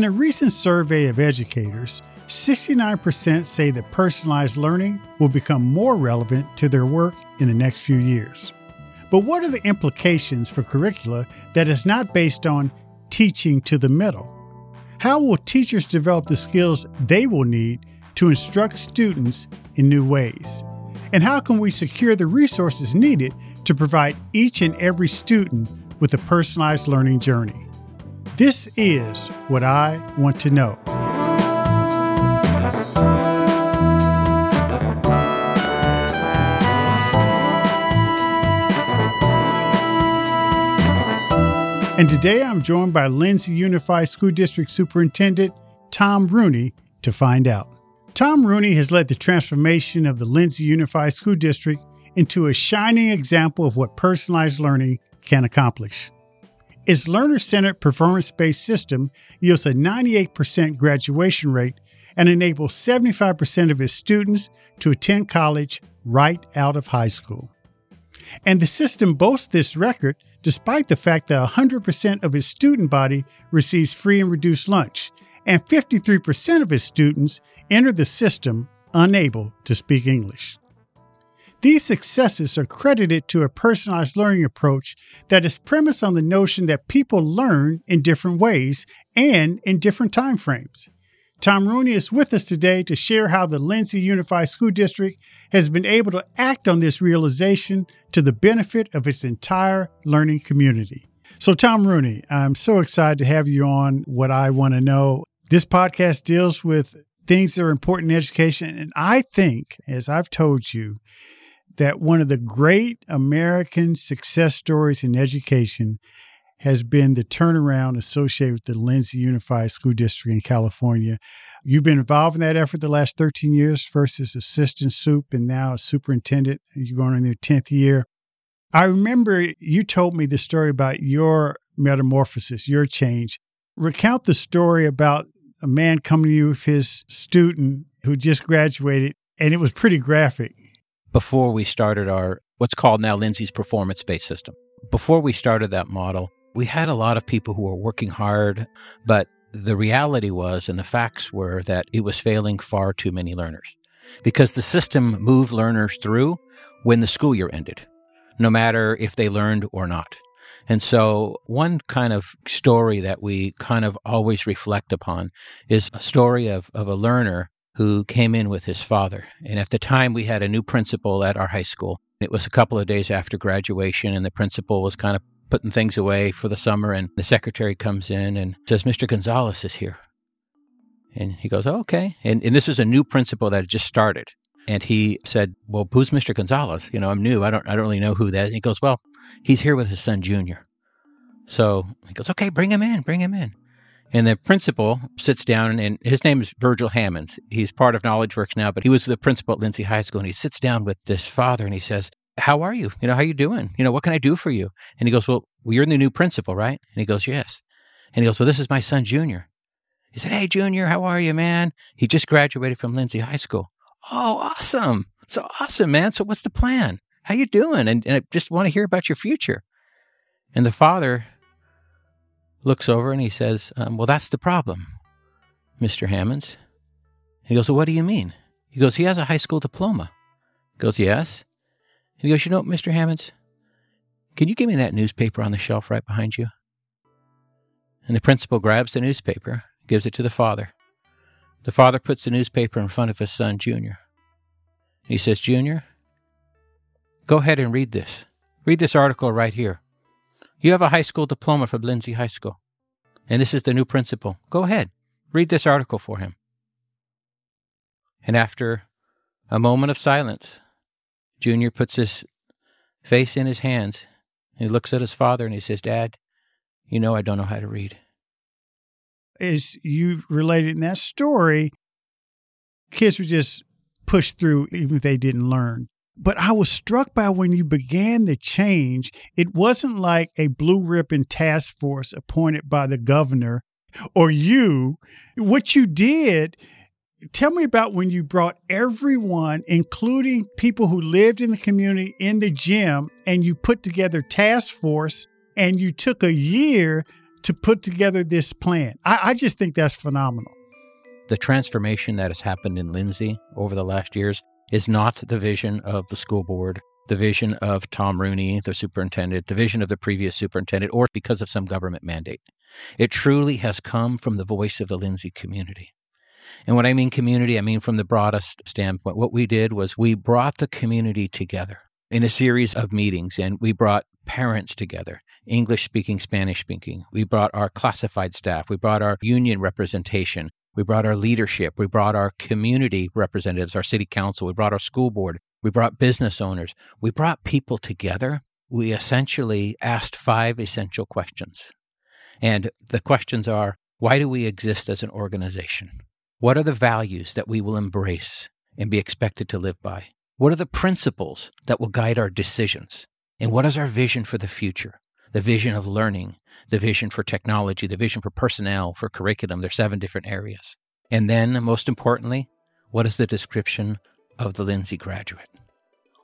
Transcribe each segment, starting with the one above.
In a recent survey of educators, 69% say that personalized learning will become more relevant to their work in the next few years. But what are the implications for curricula that is not based on teaching to the middle? How will teachers develop the skills they will need to instruct students in new ways? And how can we secure the resources needed to provide each and every student with a personalized learning journey? This is what I want to know. And today I'm joined by Lindsay Unified School District Superintendent Tom Rooney to find out. Tom Rooney has led the transformation of the Lindsay Unified School District into a shining example of what personalized learning can accomplish. Its learner centered performance based system yields a 98% graduation rate and enables 75% of its students to attend college right out of high school. And the system boasts this record despite the fact that 100% of his student body receives free and reduced lunch, and 53% of his students enter the system unable to speak English. These successes are credited to a personalized learning approach that is premised on the notion that people learn in different ways and in different time frames. Tom Rooney is with us today to share how the Lindsay Unified School District has been able to act on this realization to the benefit of its entire learning community. So, Tom Rooney, I'm so excited to have you on What I Want to Know. This podcast deals with things that are important in education. And I think, as I've told you, that one of the great American success stories in education has been the turnaround associated with the Lindsay Unified School District in California. You've been involved in that effort the last 13 years, first as assistant soup and now as superintendent. You're going in your 10th year. I remember you told me the story about your metamorphosis, your change. Recount the story about a man coming to you with his student who just graduated, and it was pretty graphic. Before we started our what's called now Lindsay's performance based system, before we started that model, we had a lot of people who were working hard, but the reality was, and the facts were, that it was failing far too many learners because the system moved learners through when the school year ended, no matter if they learned or not. And so, one kind of story that we kind of always reflect upon is a story of, of a learner who came in with his father. And at the time, we had a new principal at our high school. It was a couple of days after graduation, and the principal was kind of putting things away for the summer. And the secretary comes in and says, Mr. Gonzalez is here. And he goes, oh, okay. And, and this is a new principal that had just started. And he said, well, who's Mr. Gonzalez? You know, I'm new. I don't, I don't really know who that is. he goes, well, he's here with his son, Junior. So he goes, okay, bring him in, bring him in. And the principal sits down, and his name is Virgil Hammonds. He's part of Knowledge Works now, but he was the principal at Lindsay High School. And he sits down with this father and he says, how are you? You know, how you doing? You know, what can I do for you? And he goes, well, you're the new principal, right? And he goes, yes. And he goes, well, this is my son, Junior. He said, hey, Junior, how are you, man? He just graduated from Lindsay High School. Oh, awesome. So awesome, man. So what's the plan? How you doing? And, and I just want to hear about your future. And the father looks over and he says, um, well, that's the problem, Mr. Hammonds. He goes, well, what do you mean? He goes, he has a high school diploma. He goes, yes. He goes, You know, Mr. Hammonds, can you give me that newspaper on the shelf right behind you? And the principal grabs the newspaper, gives it to the father. The father puts the newspaper in front of his son, Junior. He says, Junior, go ahead and read this. Read this article right here. You have a high school diploma from Lindsay High School. And this is the new principal. Go ahead. Read this article for him. And after a moment of silence, Junior puts his face in his hands. He looks at his father and he says, Dad, you know I don't know how to read. As you related in that story, kids were just pushed through even if they didn't learn. But I was struck by when you began the change, it wasn't like a blue ribbon task force appointed by the governor or you. What you did Tell me about when you brought everyone, including people who lived in the community, in the gym, and you put together task force and you took a year to put together this plan. I, I just think that's phenomenal. The transformation that has happened in Lindsay over the last years is not the vision of the school board, the vision of Tom Rooney, the superintendent, the vision of the previous superintendent, or because of some government mandate. It truly has come from the voice of the Lindsay community. And when I mean community, I mean from the broadest standpoint. What we did was we brought the community together in a series of meetings, and we brought parents together. English speaking, Spanish speaking. We brought our classified staff. We brought our union representation. We brought our leadership. We brought our community representatives, our city council. We brought our school board. We brought business owners. We brought people together. We essentially asked five essential questions. And the questions are why do we exist as an organization? What are the values that we will embrace and be expected to live by? What are the principles that will guide our decisions? And what is our vision for the future? The vision of learning, the vision for technology, the vision for personnel, for curriculum. There's seven different areas. And then, most importantly, what is the description of the Lindsay graduate?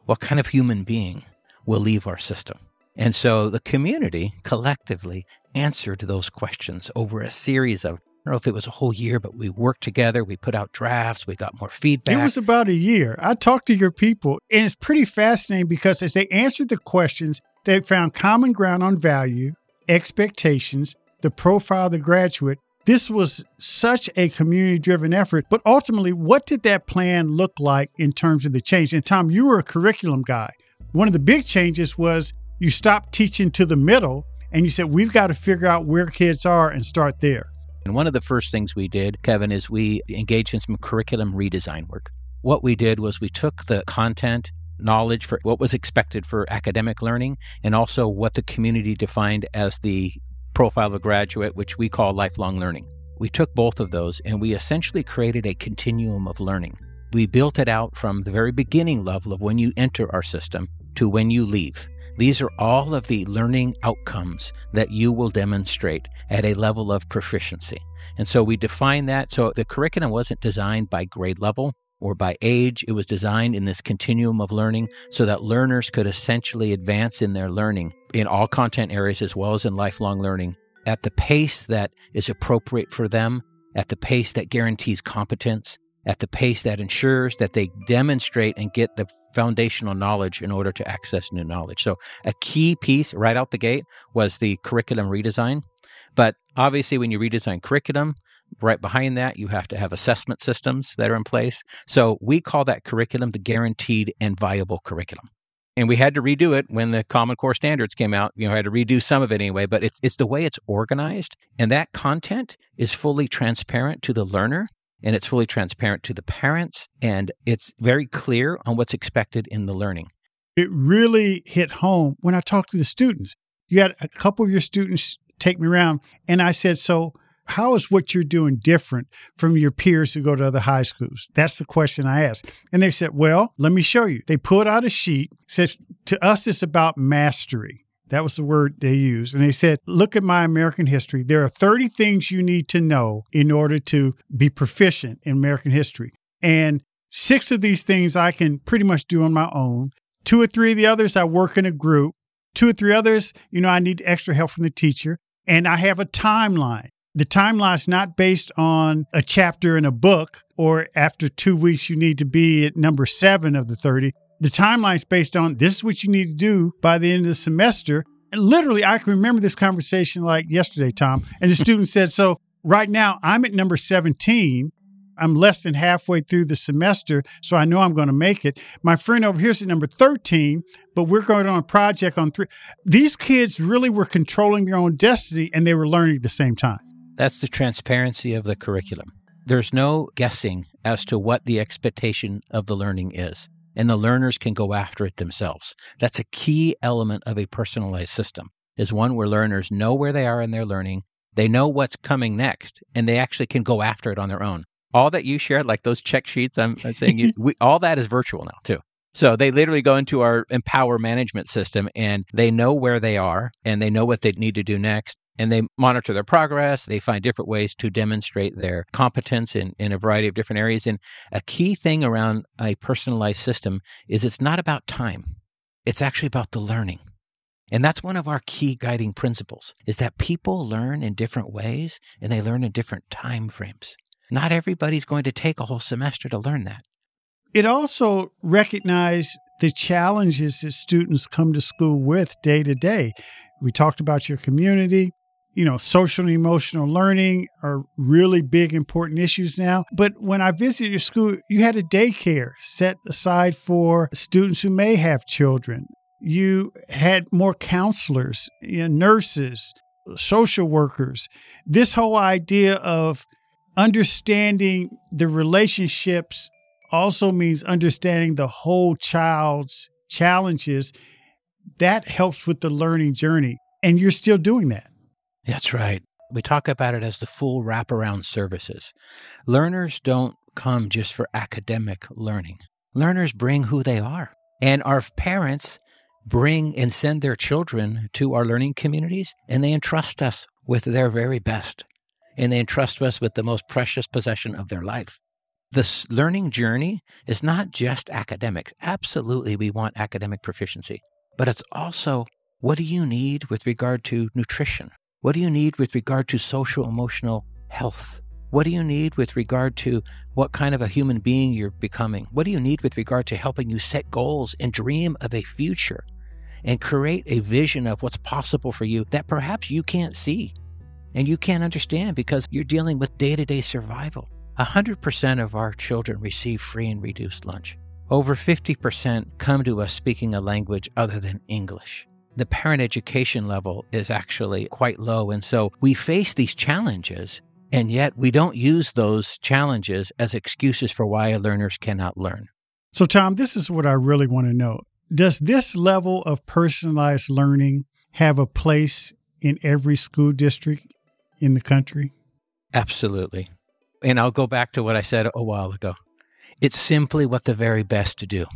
What kind of human being will leave our system? And so the community collectively answered those questions over a series of I don't know if it was a whole year, but we worked together. We put out drafts. We got more feedback. It was about a year. I talked to your people, and it's pretty fascinating because as they answered the questions, they found common ground on value, expectations, the profile of the graduate. This was such a community driven effort. But ultimately, what did that plan look like in terms of the change? And Tom, you were a curriculum guy. One of the big changes was you stopped teaching to the middle and you said, we've got to figure out where kids are and start there. And one of the first things we did, Kevin, is we engaged in some curriculum redesign work. What we did was we took the content, knowledge for what was expected for academic learning, and also what the community defined as the profile of a graduate, which we call lifelong learning. We took both of those and we essentially created a continuum of learning. We built it out from the very beginning level of when you enter our system to when you leave. These are all of the learning outcomes that you will demonstrate at a level of proficiency. And so we define that. So the curriculum wasn't designed by grade level or by age. It was designed in this continuum of learning so that learners could essentially advance in their learning in all content areas as well as in lifelong learning at the pace that is appropriate for them, at the pace that guarantees competence, at the pace that ensures that they demonstrate and get the foundational knowledge in order to access new knowledge. So, a key piece right out the gate was the curriculum redesign. But obviously, when you redesign curriculum, right behind that, you have to have assessment systems that are in place. So, we call that curriculum the guaranteed and viable curriculum. And we had to redo it when the Common Core standards came out. You know, I had to redo some of it anyway, but it's, it's the way it's organized. And that content is fully transparent to the learner and it's fully transparent to the parents and it's very clear on what's expected in the learning. It really hit home when I talked to the students. You had a couple of your students take me around and I said, So, how is what you're doing different from your peers who go to other high schools? That's the question I asked. And they said, Well, let me show you. They pulled out a sheet, says, To us, it's about mastery. That was the word they used. And they said, Look at my American history. There are 30 things you need to know in order to be proficient in American history. And six of these things I can pretty much do on my own. Two or three of the others, I work in a group. Two or three others, you know, I need extra help from the teacher. And I have a timeline. The timeline is not based on a chapter in a book or after two weeks, you need to be at number seven of the 30 the timeline is based on this is what you need to do by the end of the semester. And literally, I can remember this conversation like yesterday, Tom. And the student said, So right now, I'm at number 17. I'm less than halfway through the semester, so I know I'm going to make it. My friend over here is at number 13, but we're going on a project on three. These kids really were controlling their own destiny and they were learning at the same time. That's the transparency of the curriculum. There's no guessing as to what the expectation of the learning is and the learners can go after it themselves. That's a key element of a personalized system is one where learners know where they are in their learning, they know what's coming next, and they actually can go after it on their own. All that you shared, like those check sheets, I'm, I'm saying, you, we, all that is virtual now too. So they literally go into our Empower management system and they know where they are and they know what they need to do next and they monitor their progress. They find different ways to demonstrate their competence in, in a variety of different areas. And a key thing around a personalized system is it's not about time, it's actually about the learning. And that's one of our key guiding principles is that people learn in different ways and they learn in different time frames. Not everybody's going to take a whole semester to learn that. It also recognized the challenges that students come to school with day to day. We talked about your community. You know, social and emotional learning are really big, important issues now. But when I visited your school, you had a daycare set aside for students who may have children. You had more counselors, you know, nurses, social workers. This whole idea of understanding the relationships also means understanding the whole child's challenges. That helps with the learning journey. And you're still doing that. That's right. We talk about it as the full wraparound services. Learners don't come just for academic learning, learners bring who they are. And our parents bring and send their children to our learning communities, and they entrust us with their very best. And they entrust us with the most precious possession of their life. The learning journey is not just academics. Absolutely, we want academic proficiency, but it's also what do you need with regard to nutrition? What do you need with regard to social emotional health? What do you need with regard to what kind of a human being you're becoming? What do you need with regard to helping you set goals and dream of a future and create a vision of what's possible for you that perhaps you can't see and you can't understand because you're dealing with day to day survival? 100% of our children receive free and reduced lunch. Over 50% come to us speaking a language other than English. The parent education level is actually quite low. And so we face these challenges, and yet we don't use those challenges as excuses for why learners cannot learn. So, Tom, this is what I really want to know. Does this level of personalized learning have a place in every school district in the country? Absolutely. And I'll go back to what I said a while ago. It's simply what the very best to do.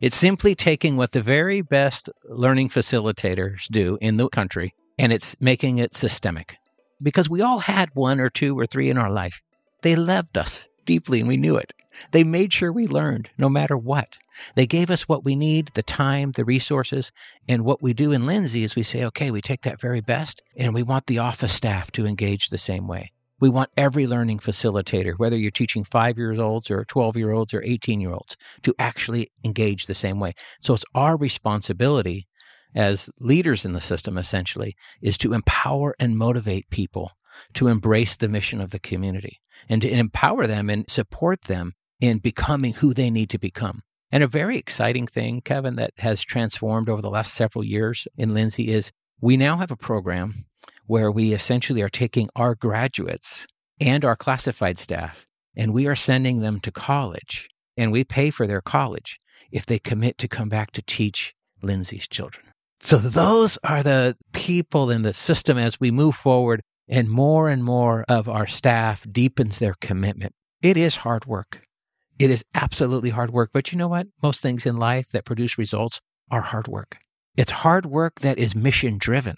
It's simply taking what the very best learning facilitators do in the country and it's making it systemic. Because we all had one or two or three in our life. They loved us deeply and we knew it. They made sure we learned no matter what. They gave us what we need the time, the resources. And what we do in Lindsay is we say, okay, we take that very best and we want the office staff to engage the same way. We want every learning facilitator, whether you're teaching five years olds or 12 year olds or 18 year olds, to actually engage the same way. So it's our responsibility as leaders in the system, essentially, is to empower and motivate people to embrace the mission of the community and to empower them and support them in becoming who they need to become. And a very exciting thing, Kevin, that has transformed over the last several years in Lindsay is we now have a program where we essentially are taking our graduates and our classified staff and we are sending them to college and we pay for their college if they commit to come back to teach Lindsay's children. So those are the people in the system as we move forward and more and more of our staff deepens their commitment. It is hard work. It is absolutely hard work. But you know what? Most things in life that produce results are hard work. It's hard work that is mission driven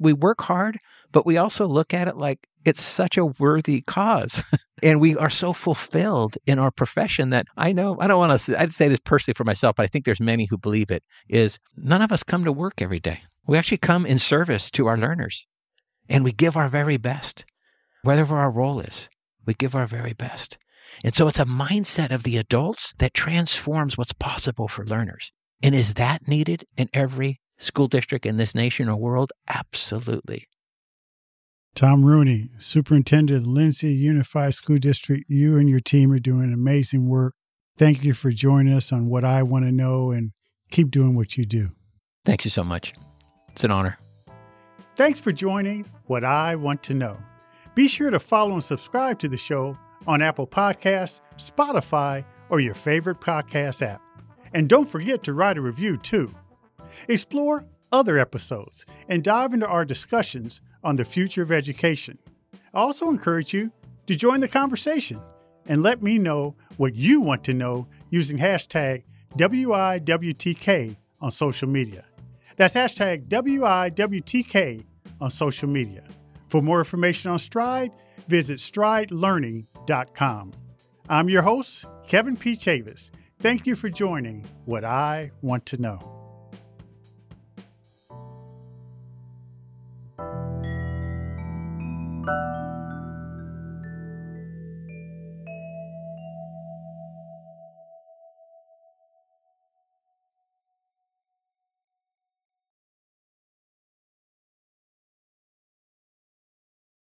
we work hard, but we also look at it like it's such a worthy cause. and we are so fulfilled in our profession that I know, I don't want to, I'd say this personally for myself, but I think there's many who believe it, is none of us come to work every day. We actually come in service to our learners and we give our very best, whatever our role is. We give our very best. And so it's a mindset of the adults that transforms what's possible for learners. And is that needed in every school district in this nation or world? Absolutely. Tom Rooney, Superintendent of Lindsay Unified School District, you and your team are doing amazing work. Thank you for joining us on What I Want to Know and keep doing what you do. Thank you so much. It's an honor. Thanks for joining What I Want to Know. Be sure to follow and subscribe to the show on Apple Podcasts, Spotify, or your favorite podcast app. And don't forget to write a review too. Explore other episodes and dive into our discussions on the future of education. I also encourage you to join the conversation and let me know what you want to know using hashtag WIWTK on social media. That's hashtag WIWTK on social media. For more information on Stride, visit stridelearning.com. I'm your host, Kevin P. Chavous. Thank you for joining What I Want to Know.